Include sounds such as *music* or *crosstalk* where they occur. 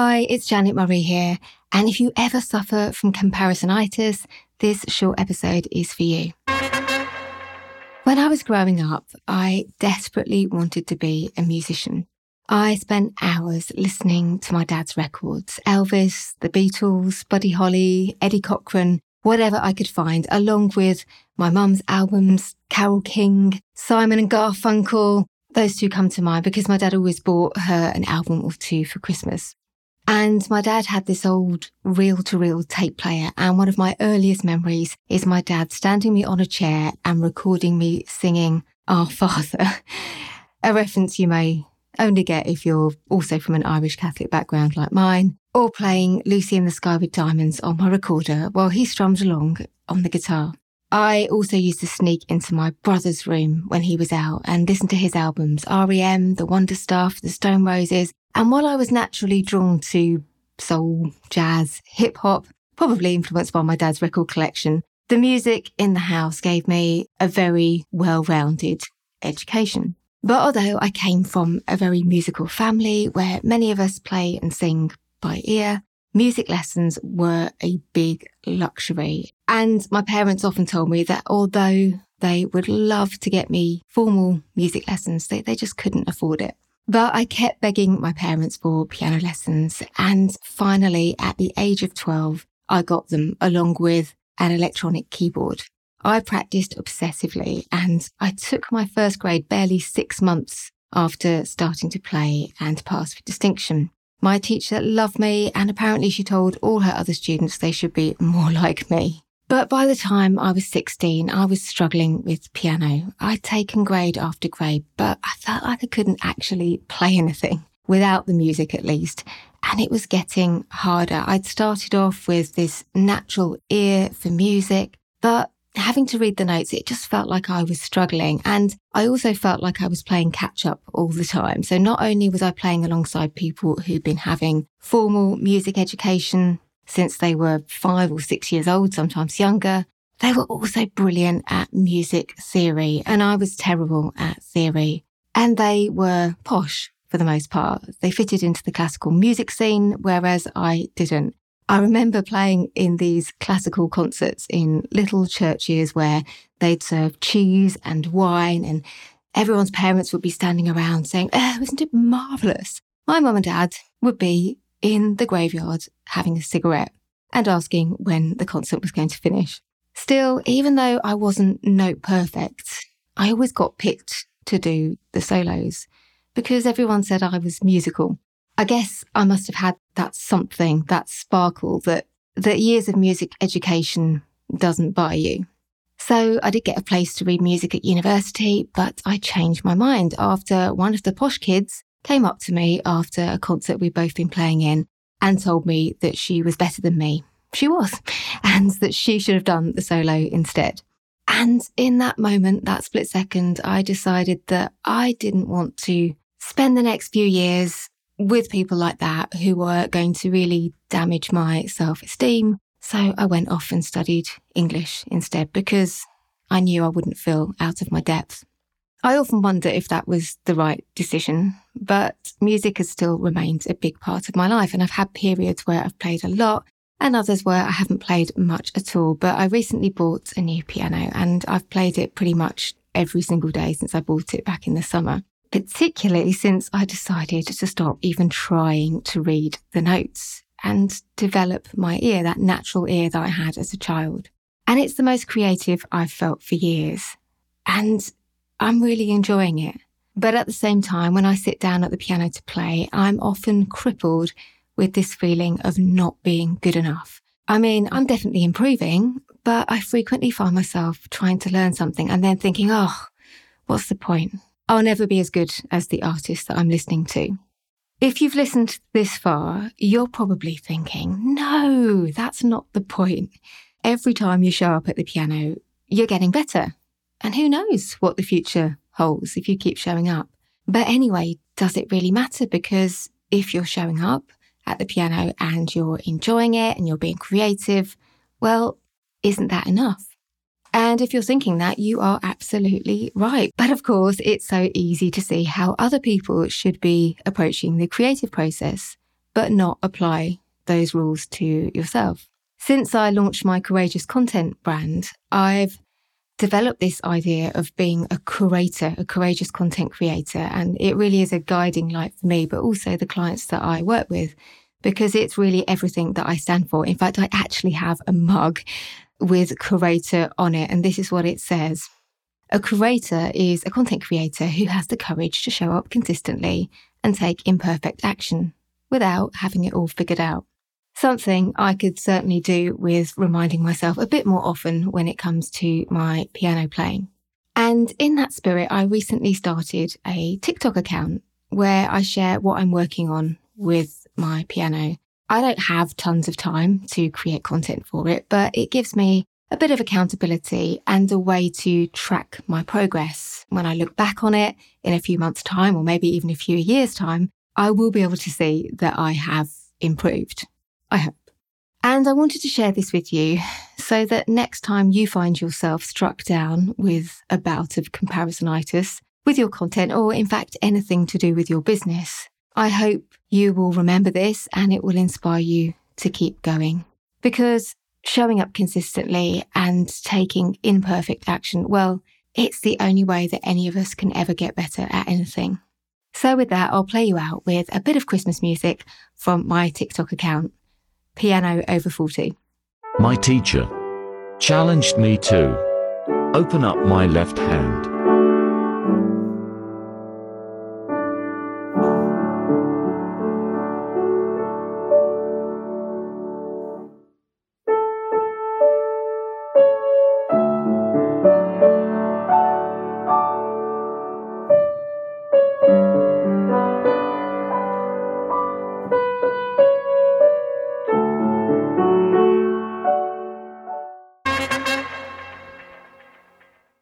Hi, it's Janet Murray here. And if you ever suffer from comparisonitis, this short episode is for you. When I was growing up, I desperately wanted to be a musician. I spent hours listening to my dad's records Elvis, the Beatles, Buddy Holly, Eddie Cochran, whatever I could find, along with my mum's albums, Carole King, Simon and Garfunkel. Those two come to mind because my dad always bought her an album or two for Christmas. And my dad had this old reel to reel tape player. And one of my earliest memories is my dad standing me on a chair and recording me singing Our Father, *laughs* a reference you may only get if you're also from an Irish Catholic background like mine, or playing Lucy in the Sky with Diamonds on my recorder while he strummed along on the guitar. I also used to sneak into my brother's room when he was out and listen to his albums, REM, The Wonder Stuff, The Stone Roses, and while I was naturally drawn to soul, jazz, hip hop, probably influenced by my dad's record collection, the music in the house gave me a very well rounded education. But although I came from a very musical family where many of us play and sing by ear, music lessons were a big luxury. And my parents often told me that although they would love to get me formal music lessons, they, they just couldn't afford it. But I kept begging my parents for piano lessons. And finally, at the age of 12, I got them along with an electronic keyboard. I practiced obsessively and I took my first grade barely six months after starting to play and pass with distinction. My teacher loved me and apparently she told all her other students they should be more *laughs* like me. But by the time I was 16, I was struggling with piano. I'd taken grade after grade, but I felt like I couldn't actually play anything without the music at least. And it was getting harder. I'd started off with this natural ear for music, but having to read the notes, it just felt like I was struggling. And I also felt like I was playing catch up all the time. So not only was I playing alongside people who'd been having formal music education since they were five or six years old, sometimes younger. They were also brilliant at music theory, and I was terrible at theory. And they were posh for the most part. They fitted into the classical music scene, whereas I didn't. I remember playing in these classical concerts in little churches where they'd serve cheese and wine, and everyone's parents would be standing around saying, Oh, isn't it marvellous? My mum and dad would be in the graveyard having a cigarette and asking when the concert was going to finish. Still, even though I wasn't note perfect, I always got picked to do the solos because everyone said I was musical. I guess I must have had that something, that sparkle that, that years of music education doesn't buy you. So I did get a place to read music at university, but I changed my mind after one of the posh kids came up to me after a concert we'd both been playing in and told me that she was better than me. She was, *laughs* and that she should have done the solo instead. And in that moment, that split second, I decided that I didn't want to spend the next few years with people like that who were going to really damage my self esteem. So I went off and studied English instead because I knew I wouldn't feel out of my depth. I often wonder if that was the right decision, but music has still remained a big part of my life. And I've had periods where I've played a lot and others where I haven't played much at all. But I recently bought a new piano and I've played it pretty much every single day since I bought it back in the summer, particularly since I decided to stop even trying to read the notes and develop my ear, that natural ear that I had as a child. And it's the most creative I've felt for years. And I'm really enjoying it. But at the same time, when I sit down at the piano to play, I'm often crippled with this feeling of not being good enough. I mean, I'm definitely improving, but I frequently find myself trying to learn something and then thinking, oh, what's the point? I'll never be as good as the artist that I'm listening to. If you've listened this far, you're probably thinking, no, that's not the point. Every time you show up at the piano, you're getting better. And who knows what the future holds if you keep showing up. But anyway, does it really matter? Because if you're showing up at the piano and you're enjoying it and you're being creative, well, isn't that enough? And if you're thinking that, you are absolutely right. But of course, it's so easy to see how other people should be approaching the creative process but not apply those rules to yourself. Since I launched my Courageous Content brand, I've developed this idea of being a curator, a courageous content creator. And it really is a guiding light for me, but also the clients that I work with, because it's really everything that I stand for. In fact, I actually have a mug with curator on it. And this is what it says. A curator is a content creator who has the courage to show up consistently and take imperfect action without having it all figured out. Something I could certainly do with reminding myself a bit more often when it comes to my piano playing. And in that spirit, I recently started a TikTok account where I share what I'm working on with my piano. I don't have tons of time to create content for it, but it gives me a bit of accountability and a way to track my progress. When I look back on it in a few months' time, or maybe even a few years' time, I will be able to see that I have improved. I hope. And I wanted to share this with you so that next time you find yourself struck down with a bout of comparisonitis with your content, or in fact, anything to do with your business, I hope you will remember this and it will inspire you to keep going. Because showing up consistently and taking imperfect action, well, it's the only way that any of us can ever get better at anything. So, with that, I'll play you out with a bit of Christmas music from my TikTok account, Piano Over 40. My teacher challenged me to open up my left hand